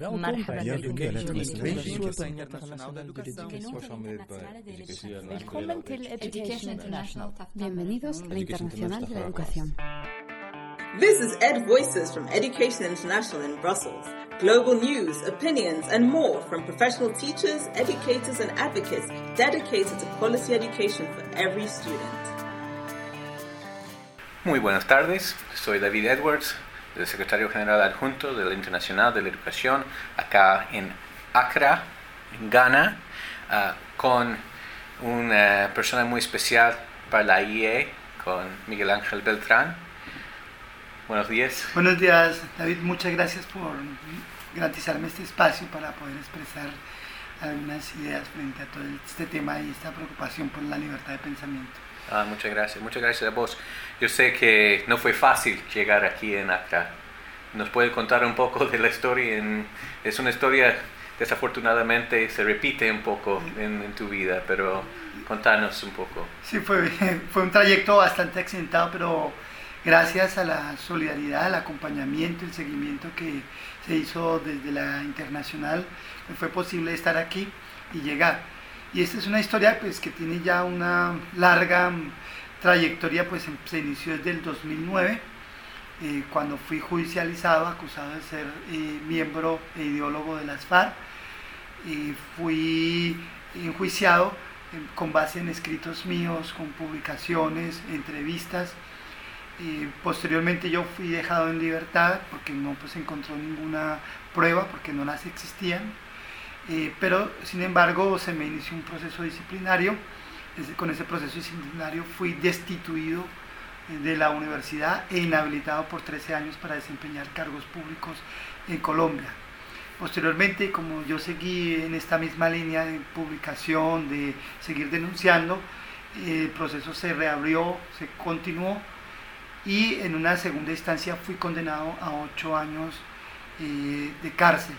Welkom Marhaba Education International. Bienvenidos a la Internacional de la Educación. This is Ed Voices from Education International in Brussels. Global news, opinions, and more from professional teachers, educators, and advocates dedicated to policy education for every student. Muy buenas tardes, soy David Edwards, el secretario general adjunto de la Internacional de la Educación, acá en Accra, en Ghana, ah, con una persona muy especial para la IE, con Miguel Ángel Beltrán. Buenos días. Buenos días, David. Muchas gracias por garantizarme este espacio para poder expresar algunas ideas frente a todo este tema y esta preocupación por la libertad de pensamiento. Ah, muchas gracias, muchas gracias a vos. Yo sé que no fue fácil llegar aquí en Accra. ¿Nos puede contar un poco de la historia? En- es una historia, desafortunadamente, se repite un poco en, en tu vida, pero contanos un poco. Sí, fue, fue un trayecto bastante accidentado, pero gracias a la solidaridad, al acompañamiento, el seguimiento que se hizo desde la internacional, fue posible estar aquí y llegar. Y esta es una historia pues, que tiene ya una larga trayectoria, pues se inició desde el 2009, eh, cuando fui judicializado, acusado de ser eh, miembro e ideólogo de las FARC. y fui enjuiciado eh, con base en escritos míos, con publicaciones, entrevistas. Posteriormente yo fui dejado en libertad porque no pues, encontró ninguna prueba, porque no las existían. Eh, pero sin embargo se me inició un proceso disciplinario. Con ese proceso disciplinario fui destituido eh, de la universidad e inhabilitado por 13 años para desempeñar cargos públicos en Colombia. Posteriormente, como yo seguí en esta misma línea de publicación, de seguir denunciando, el proceso se reabrió, se continuó y en una segunda instancia fui condenado a ocho años eh, de cárcel.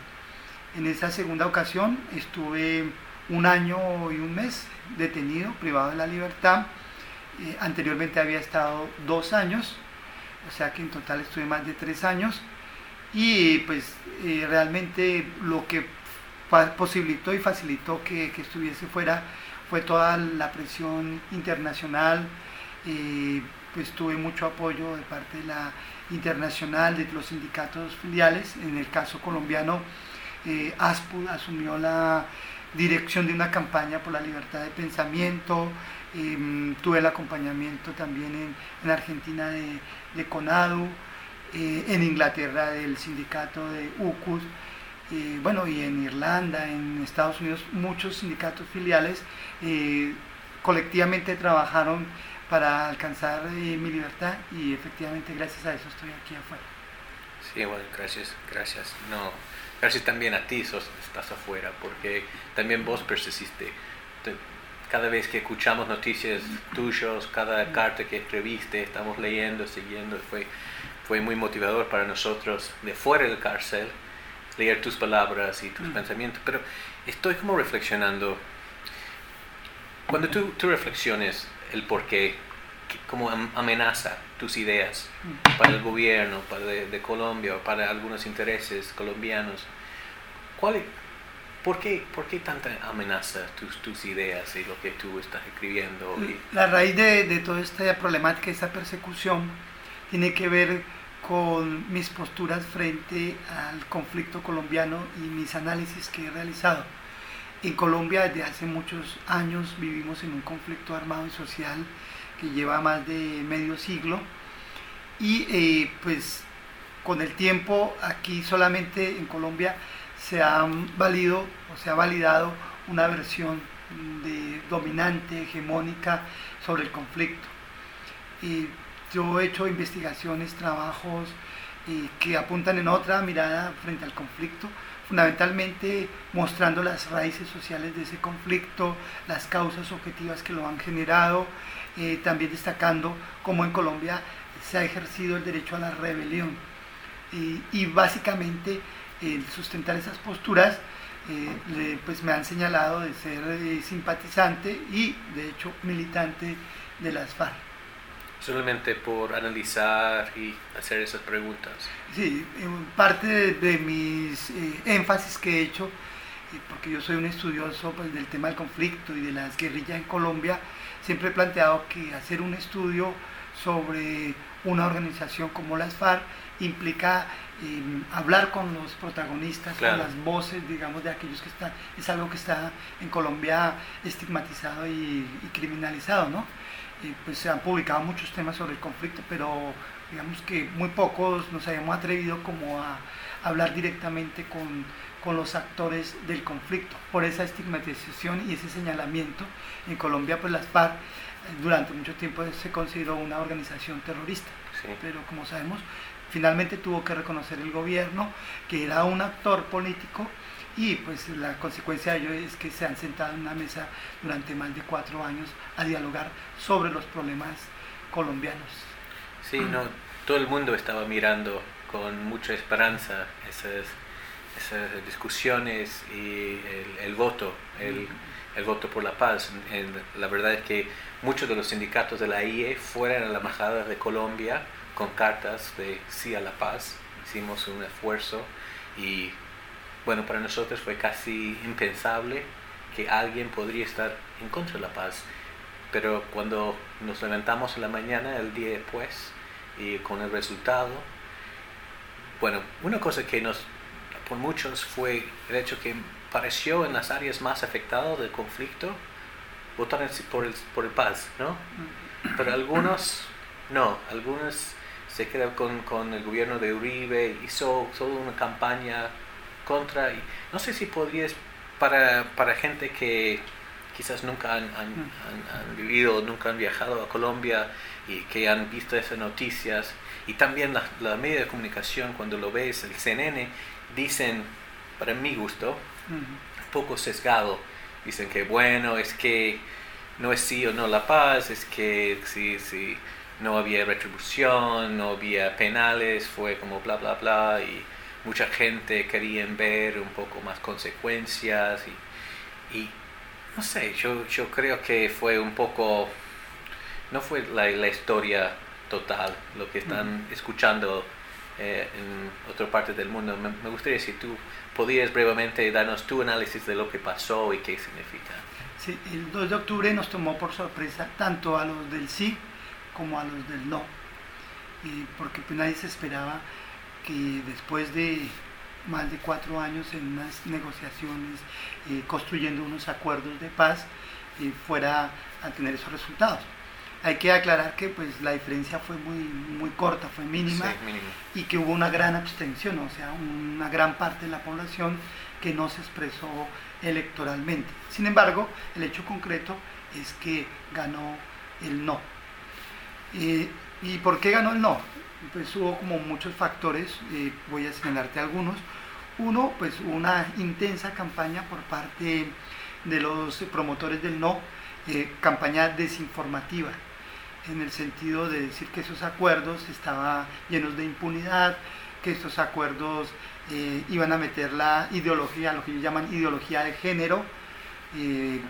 En esa segunda ocasión estuve un año y un mes detenido, privado de la libertad. Eh, anteriormente había estado dos años, o sea que en total estuve más de tres años. Y pues eh, realmente lo que posibilitó y facilitó que, que estuviese fuera fue toda la presión internacional. eh, pues tuve mucho apoyo de parte de la internacional, de los sindicatos filiales. En el caso colombiano, eh, asumió la dirección de una campaña por la libertad de pensamiento. em, tuve el acompañamiento también en, en Argentina de, CONADU, eh, en Inglaterra del sindicato de UCUS, eh, bueno, y en Irlanda, en Estados Unidos, muchos sindicatos filiales eh, colectivamente trabajaron para alcanzar mi libertad y efectivamente gracias a eso estoy aquí afuera. Sí, bueno, gracias, gracias. No, gracias también a ti, sos, estás afuera, porque también vos persististe. Te- Cada vez que escuchamos noticias tuyas, cada carta que escribiste, estamos leyendo, siguiendo, fue, fue muy motivador para nosotros de fuera del cárcel leer tus palabras y tus pensamientos. Pero estoy como reflexionando, cuando tú, tú reflexiones el por qué, am- amenaza tus ideas para el gobierno, para de, de Colombia para algunos intereses colombianos, ¿cuál, por, qué, ¿por qué tanta amenaza tus, tus ideas y lo que tú estás escribiendo? La raíz de, de toda esta problemática, esta persecución, tiene que ver con mis posturas frente al conflicto colombiano y mis análisis que he realizado. En Colombia desde hace muchos años vivimos en un conflicto armado y social que lleva más de medio siglo y eh, pues con el tiempo aquí solamente en Colombia se ha valido o se ha validado una versión de dominante, hegemónica sobre el conflicto. Y yo he hecho investigaciones, trabajos eh, que apuntan en otra mirada frente al conflicto, fundamentalmente mostrando las raíces sociales de ese conflicto, las causas objetivas que lo han generado, eh, también destacando cómo en Colombia se ha ejercido el derecho a la rebelión. Y, básicamente el sustentar esas posturas eh, pues me han señalado de ser eh, simpatizante y de hecho militante de las FARC. Solamente por analizar y hacer esas preguntas. Sí, parte de, mis eh, énfasis que he hecho, eh, porque yo soy un estudioso pues, del tema del conflicto y de las guerrillas en Colombia, siempre he planteado que hacer un estudio sobre una organización como las FARC implica em, hablar con los protagonistas, con las voces, digamos, de aquellos que están, es algo que está en Colombia estigmatizado y, y criminalizado, ¿no? Pues se han publicado muchos temas sobre el conflicto, pero digamos que muy pocos nos habíamos atrevido como a hablar directamente con, con los actores del conflicto, por esa estigmatización y ese señalamiento. En Colombia, pues las FARC eh, durante mucho tiempo se consideró una organización terrorista, pero como sabemos, finalmente tuvo que reconocer el gobierno que era un actor político y pues la consecuencia de ello es que se han sentado en una mesa durante más de cuatro años a dialogar sobre los problemas colombianos. Sí, no, todo el mundo estaba mirando con mucha esperanza esas, esas discusiones y el, voto, el, el, voto por la paz. la verdad es que muchos de los sindicatos de la IE fueron a la embajada de Colombia con cartas de sí a la paz. Hicimos un esfuerzo y bueno, para nosotros fue casi impensable que alguien podría estar en contra de la paz. Pero cuando nos levantamos en la mañana, el día después, y con el resultado, bueno, una cosa que nos, por muchos, fue el hecho que pareció en las áreas más afectadas del conflicto, votar por el, por el paz, ¿no? Pero algunos, no, algunos se quedaron con, con el gobierno de Uribe, hizo toda una campaña contra. Y no sé si podrías, para, para gente que quizás nunca han, han, vivido, nunca han viajado a Colombia y que han visto esas noticias, y también la, la media de comunicación, cuando lo ves, el CNN, dicen, para mi gusto, un poco sesgado, dicen que bueno, es que no es sí o no la paz, es que sí, sí, no había retribución, no había penales, fue como bla, bla, bla, y mucha gente quería ver un poco más consecuencias y, no sé, yo, yo creo que fue un poco, no fue la, la historia total, lo que están escuchando eh, en otra parte del mundo. Me, gustaría si tú podías brevemente darnos tu análisis de lo que pasó y qué significa. Sí, el 2 de octubre nos tomó por sorpresa tanto a los del sí como a los del no, y porque pues nadie se esperaba que después de más de cuatro años en unas negociaciones, eh, construyendo unos acuerdos de paz, eh, fuera a tener esos resultados. Hay que aclarar que pues, la diferencia fue muy, muy corta, fue mínima, y que hubo una gran abstención, o sea, una gran parte de la población que no se expresó electoralmente. Sin embargo, el hecho concreto es que ganó el no. Eh, ¿Y por qué ganó el no? Pues hubo como muchos factores, eh, voy a señalarte algunos. Uno, pues una intensa campaña por parte de los promotores del no, eh, campaña desinformativa, en el sentido de decir que esos acuerdos estaban llenos de impunidad, que estos acuerdos eh, iban a meter la ideología, lo que ellos llaman ideología de género,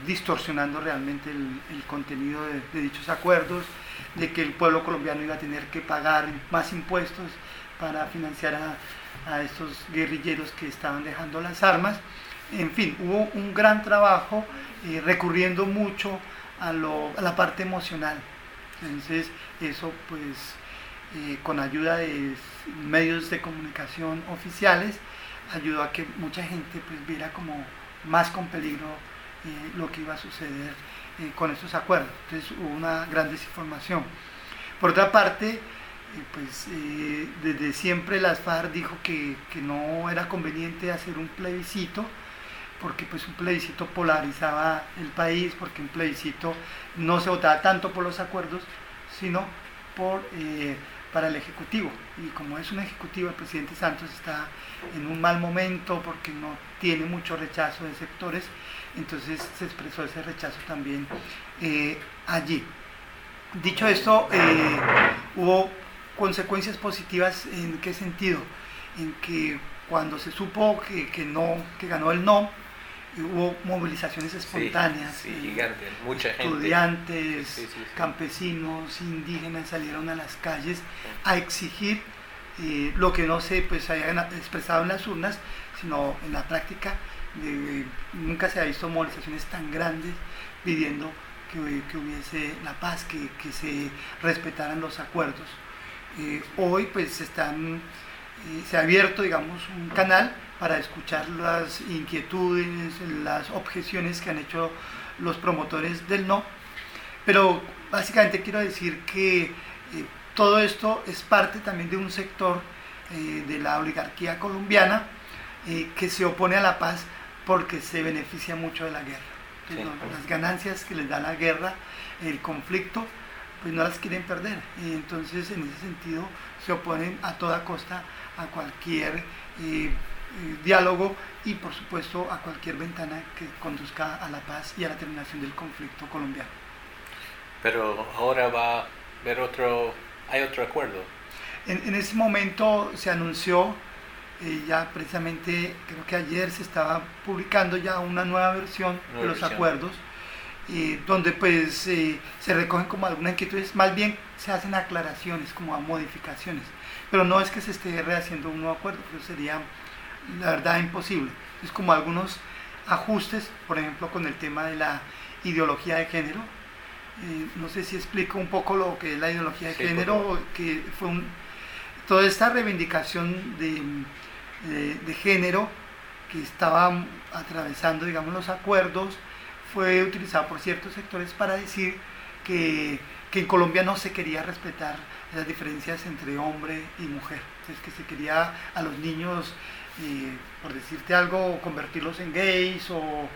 distorsionando realmente el, contenido de dichos acuerdos de que el pueblo colombiano iba a tener que pagar más impuestos para financiar a, estos guerrilleros que estaban dejando las armas. En fin, hubo un gran trabajo eh, recurriendo mucho a, la parte emocional. Entonces, eso pues eh, con ayuda de medios de comunicación oficiales ayudó a que mucha gente pues viera como más con peligro eh, lo que iba a suceder eh, con estos acuerdos. Entonces hubo una gran desinformación. Por otra parte, eh, pues eh, desde siempre las FARC dijo que, que, no era conveniente hacer un plebiscito, porque pues un plebiscito polarizaba el país, porque un plebiscito no se votaba tanto por los acuerdos, sino por, para el Ejecutivo. Y como es un Ejecutivo, el presidente Santos está en un mal momento porque no tiene mucho rechazo de sectores, entonces se expresó ese rechazo también eh, allí. Dicho esto, eh, hubo consecuencias positivas en qué sentido? En que cuando se supo que, no, que ganó el no, hubo movilizaciones espontáneas. Sí, gigante, mucha estudiantes, campesinos, indígenas salieron a las calles a exigir eh, lo que no se pues, expresado en las urnas, sino en la práctica. Nunca se ha visto movilizaciones tan grandes pidiendo que, hubiese la paz, que, que, se respetaran los acuerdos. Eh, hoy pues eh, se ha abierto digamos un canal para escuchar las inquietudes, las objeciones que han hecho los promotores del no. Pero básicamente quiero decir que eh, todo esto es parte también de un sector de la oligarquía colombiana que se opone a la paz porque se beneficia mucho de la guerra. Las ganancias que les da la guerra, el conflicto, pues no las quieren perder. Y entonces en ese sentido se oponen a toda costa a cualquier eh, diálogo y por supuesto a cualquier ventana que conduzca a la paz y a la terminación del conflicto colombiano. Pero ahora va a haber otro, hay otro acuerdo. En, en ese momento se anunció, eh, ya precisamente creo que ayer se estaba publicando ya una nueva versión de los acuerdos, eh, donde pues se recogen como algunas inquietudes, más bien se hacen aclaraciones, como a modificaciones, pero no es que se esté rehaciendo un nuevo acuerdo, pero sería la verdad imposible. Es como algunos ajustes, por ejemplo, con el tema de la ideología de género. Eh, no sé si explico un poco lo que es la ideología de género, que fue toda esta reivindicación de, de, género que estaba atravesando, digamos, los acuerdos, fue utilizado por ciertos sectores para decir que, que en Colombia no se quería respetar las diferencias entre hombre y mujer, es que se quería a los niños por decirte algo, convertirlos en gays o,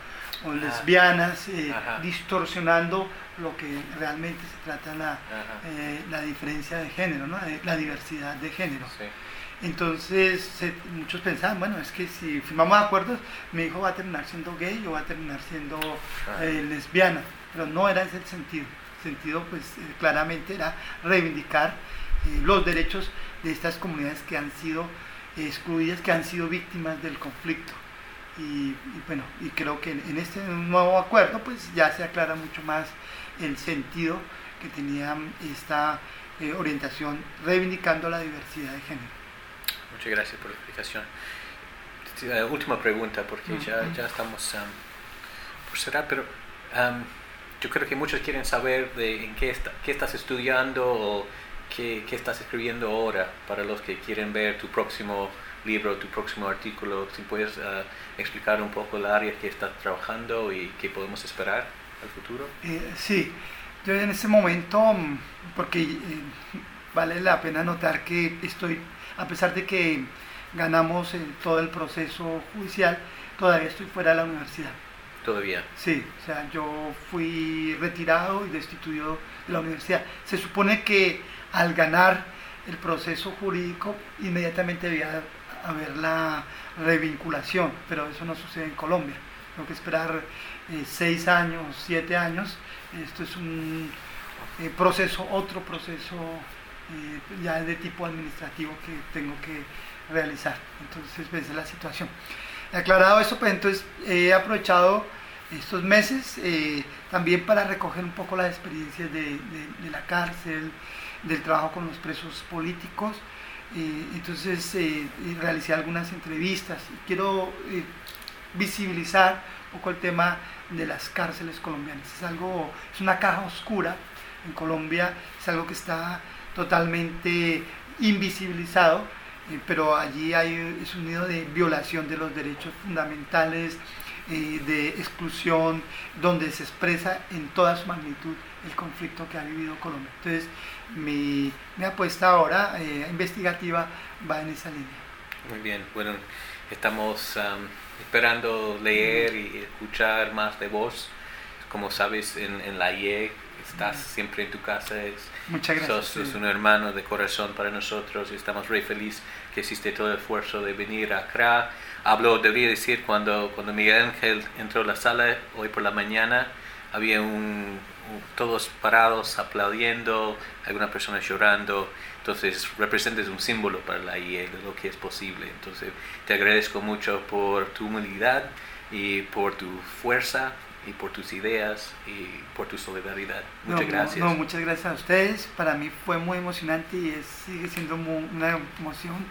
lesbianas, eh, distorsionando lo que realmente se trata la, eh, la diferencia de género, ¿no? Eh, la diversidad de género. Entonces muchos pensaban, bueno, es que si firmamos acuerdos, mi hijo va a terminar siendo gay o va a terminar siendo lesbiana, pero no era ese el sentido. El sentido, pues claramente era reivindicar los derechos de estas comunidades que han sido excluidas que han sido víctimas del conflicto. Y, bueno, y creo que en, este nuevo acuerdo pues ya se aclara mucho más el sentido que tenía esta eh, orientación reivindicando la diversidad de género. Muchas gracias por la explicación. Eh, última pregunta, porque ya, ya estamos por cerrar, pero yo creo que muchos quieren saber de en qué, está, qué estás estudiando o ¿Qué, estás escribiendo ahora para los que quieren ver tu próximo libro, tu próximo artículo? Si puedes ah, explicar un poco el área que estás trabajando y qué podemos esperar al futuro. Eh, sí, yo en este momento, mm, porque eh, vale la pena notar que estoy, a pesar de que ganamos en todo el proceso judicial, todavía estoy fuera de la universidad. ¿Todavía? Sí, o sea, yo fui retirado y destituido de la universidad. Se supone que al ganar el proceso jurídico, inmediatamente debía haber la revinculación, pero eso no sucede en Colombia. Tengo que esperar eh, seis años, siete años. Esto es un eh, proceso, otro proceso eh, ya de tipo administrativo que tengo que realizar. Entonces, esa es la situación. Aclarado eso, pues entonces he aprovechado estos meses también para recoger un poco las experiencias de la cárcel, del trabajo con los presos políticos. Eh, entonces eh, realicé algunas entrevistas. Quiero eh, visibilizar un poco el tema de las cárceles colombianas. Es algo, es una caja oscura en Colombia, es algo que está totalmente invisibilizado, pero allí hay, es un nido de violación de los derechos fundamentales, de exclusión, donde se expresa en toda su magnitud el conflicto que ha vivido Colombia. Entonces, mi, mi apuesta ahora eh, investigativa va en esa línea. Muy bien, bueno, estamos esperando leer y escuchar más de vos. Como sabes, en, en la IE estás siempre en tu casa. Es, Muchas gracias. Sos, un hermano de corazón para nosotros y estamos muy felices que hiciste todo el esfuerzo de venir acá. Hablo, debería decir, cuando, cuando Miguel Ángel entró a la sala hoy por la mañana, había un, todos parados aplaudiendo, algunas personas llorando. Entonces representas un símbolo para la IE de lo que es posible. Entonces te agradezco mucho por tu humildad y por tu fuerza y por tus ideas y por tu solidaridad. Muchas no, gracias. No, muchas gracias a ustedes. Para mí fue muy emocionante y es, sigue siendo una emoción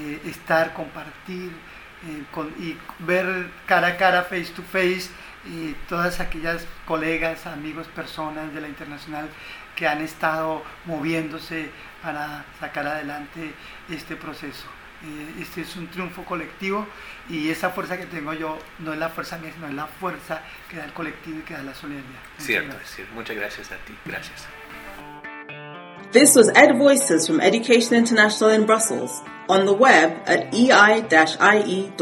eh, estar, compartir eh, con, y ver cara a cara, face to face, y todas aquellas colegas, amigos, personas de la internacional que han estado moviéndose para sacar adelante este proceso. Eh, este es un triunfo colectivo y esa fuerza que tengo yo no es la fuerza mía, sino es la fuerza que da el colectivo y que da la solidaridad. cierto, es cierto. Muchas gracias a ti. Gracias. This was Ed Voices from Education International in Brussels, on the web at ei-ie.org.